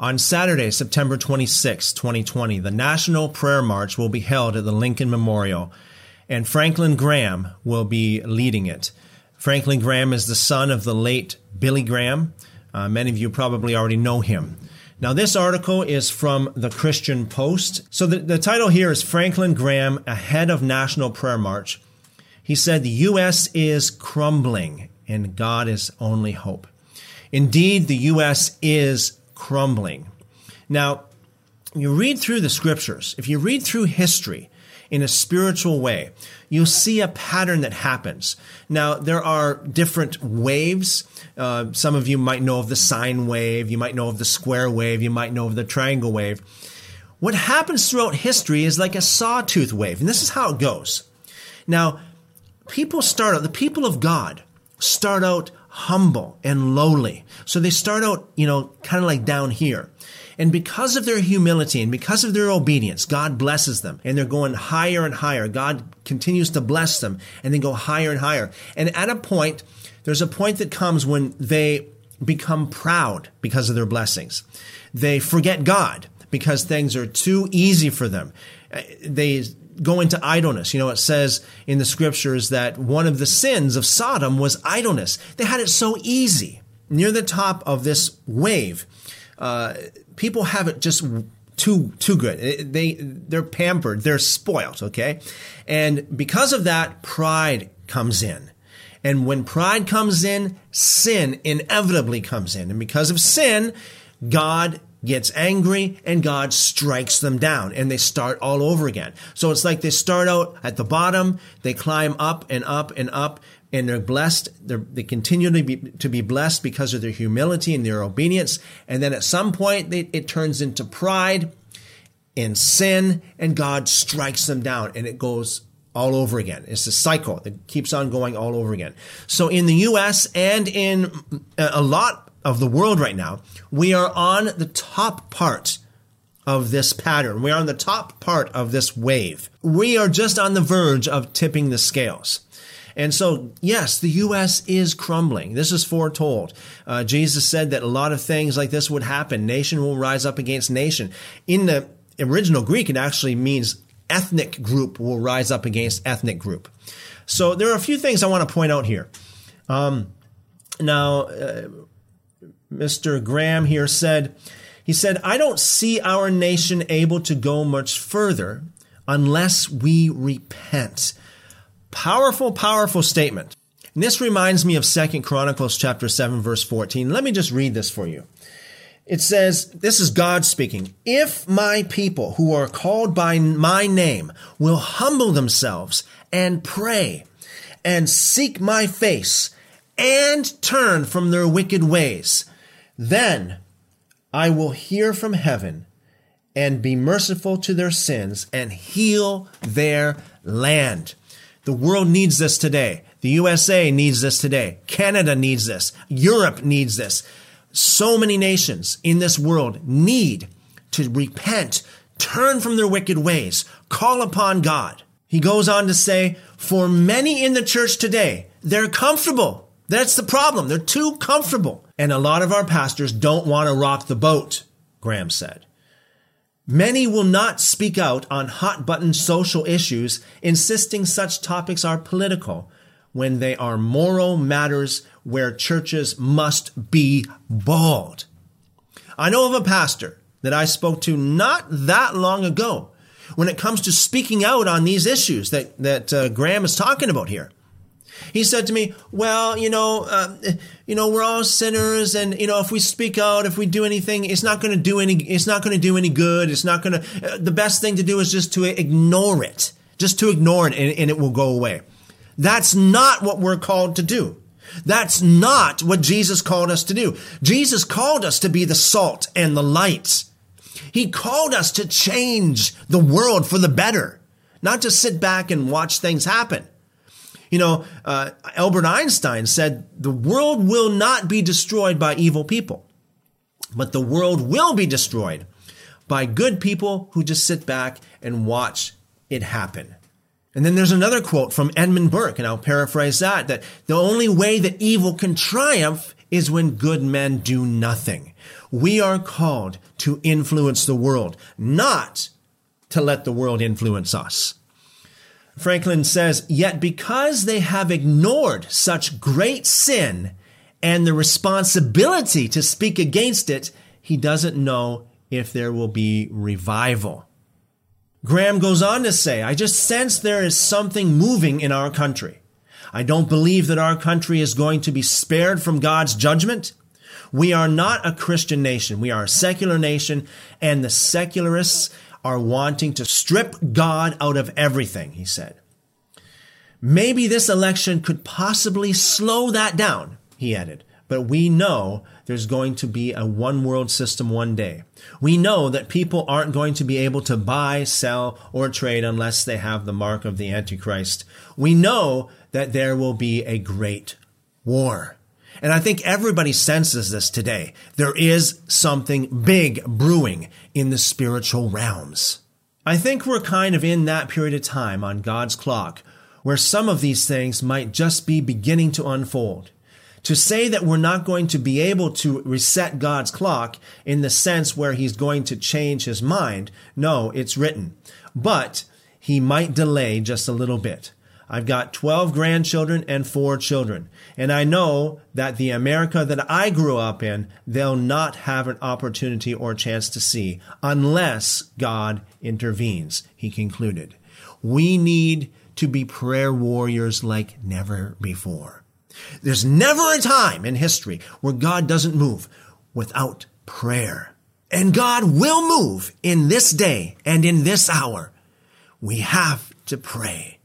On Saturday, September 26, 2020, the National Prayer March will be held at the Lincoln Memorial, and Franklin Graham will be leading it. Franklin Graham is the son of the late Billy Graham. Uh, many of you probably already know him. Now, this article is from the Christian Post. So, the, the title here is Franklin Graham ahead of National Prayer March. He said, The U.S. is crumbling and God is only hope. Indeed, the U.S. is crumbling. Now, you read through the scriptures, if you read through history, in a spiritual way, you'll see a pattern that happens. Now, there are different waves. Uh, some of you might know of the sine wave, you might know of the square wave, you might know of the triangle wave. What happens throughout history is like a sawtooth wave, and this is how it goes. Now, people start out, the people of God start out humble and lowly. So they start out, you know, kind of like down here. And because of their humility and because of their obedience, God blesses them and they're going higher and higher. God continues to bless them and they go higher and higher. And at a point, there's a point that comes when they become proud because of their blessings. They forget God because things are too easy for them. Uh, they go into idleness. You know, it says in the scriptures that one of the sins of Sodom was idleness. They had it so easy. Near the top of this wave, uh, people have it just too too good. They they're pampered, they're spoiled, okay? And because of that, pride comes in. And when pride comes in, sin inevitably comes in. And because of sin, God gets angry and God strikes them down and they start all over again. So it's like they start out at the bottom, they climb up and up and up and they're blessed. They're, they continue to be, to be blessed because of their humility and their obedience. And then at some point, they, it turns into pride and sin, and God strikes them down, and it goes all over again. It's a cycle that keeps on going all over again. So in the U.S. and in uh, a lot of the world right now, we are on the top part of this pattern. We are on the top part of this wave. We are just on the verge of tipping the scales. And so, yes, the U.S. is crumbling. This is foretold. Uh, Jesus said that a lot of things like this would happen. Nation will rise up against nation. In the original Greek, it actually means ethnic group will rise up against ethnic group. So there are a few things I want to point out here. Um, now, uh, Mr. Graham here said, he said, I don't see our nation able to go much further unless we repent. Powerful, powerful statement. And this reminds me of Second Chronicles chapter 7 verse 14. Let me just read this for you. It says, this is God speaking. If my people who are called by my name will humble themselves and pray and seek my face and turn from their wicked ways, then I will hear from heaven and be merciful to their sins and heal their land. The world needs this today. The USA needs this today. Canada needs this. Europe needs this. So many nations in this world need to repent, turn from their wicked ways, call upon God. He goes on to say, for many in the church today, they're comfortable. That's the problem. They're too comfortable. And a lot of our pastors don't want to rock the boat, Graham said. Many will not speak out on hot button social issues, insisting such topics are political when they are moral matters where churches must be bold. I know of a pastor that I spoke to not that long ago when it comes to speaking out on these issues that, that uh, Graham is talking about here. He said to me, "Well, you know, uh, you know, we're all sinners, and you know, if we speak out, if we do anything, it's not going to do any. It's not going to do any good. It's not going to. Uh, the best thing to do is just to ignore it, just to ignore it, and, and it will go away. That's not what we're called to do." That's not what Jesus called us to do. Jesus called us to be the salt and the light. He called us to change the world for the better, not to sit back and watch things happen. You know, uh, Albert Einstein said the world will not be destroyed by evil people, but the world will be destroyed by good people who just sit back and watch it happen. And then there's another quote from Edmund Burke, and I'll paraphrase that, that the only way that evil can triumph is when good men do nothing. We are called to influence the world, not to let the world influence us. Franklin says, Yet because they have ignored such great sin and the responsibility to speak against it, he doesn't know if there will be revival. Graham goes on to say, I just sense there is something moving in our country. I don't believe that our country is going to be spared from God's judgment. We are not a Christian nation. We are a secular nation, and the secularists are wanting to strip God out of everything, he said. Maybe this election could possibly slow that down, he added. But we know there's going to be a one world system one day. We know that people aren't going to be able to buy, sell, or trade unless they have the mark of the Antichrist. We know that there will be a great war. And I think everybody senses this today. There is something big brewing in the spiritual realms. I think we're kind of in that period of time on God's clock where some of these things might just be beginning to unfold. To say that we're not going to be able to reset God's clock in the sense where he's going to change his mind, no, it's written. But he might delay just a little bit. I've got 12 grandchildren and four children. And I know that the America that I grew up in, they'll not have an opportunity or chance to see unless God intervenes, he concluded. We need to be prayer warriors like never before. There's never a time in history where God doesn't move without prayer. And God will move in this day and in this hour. We have to pray.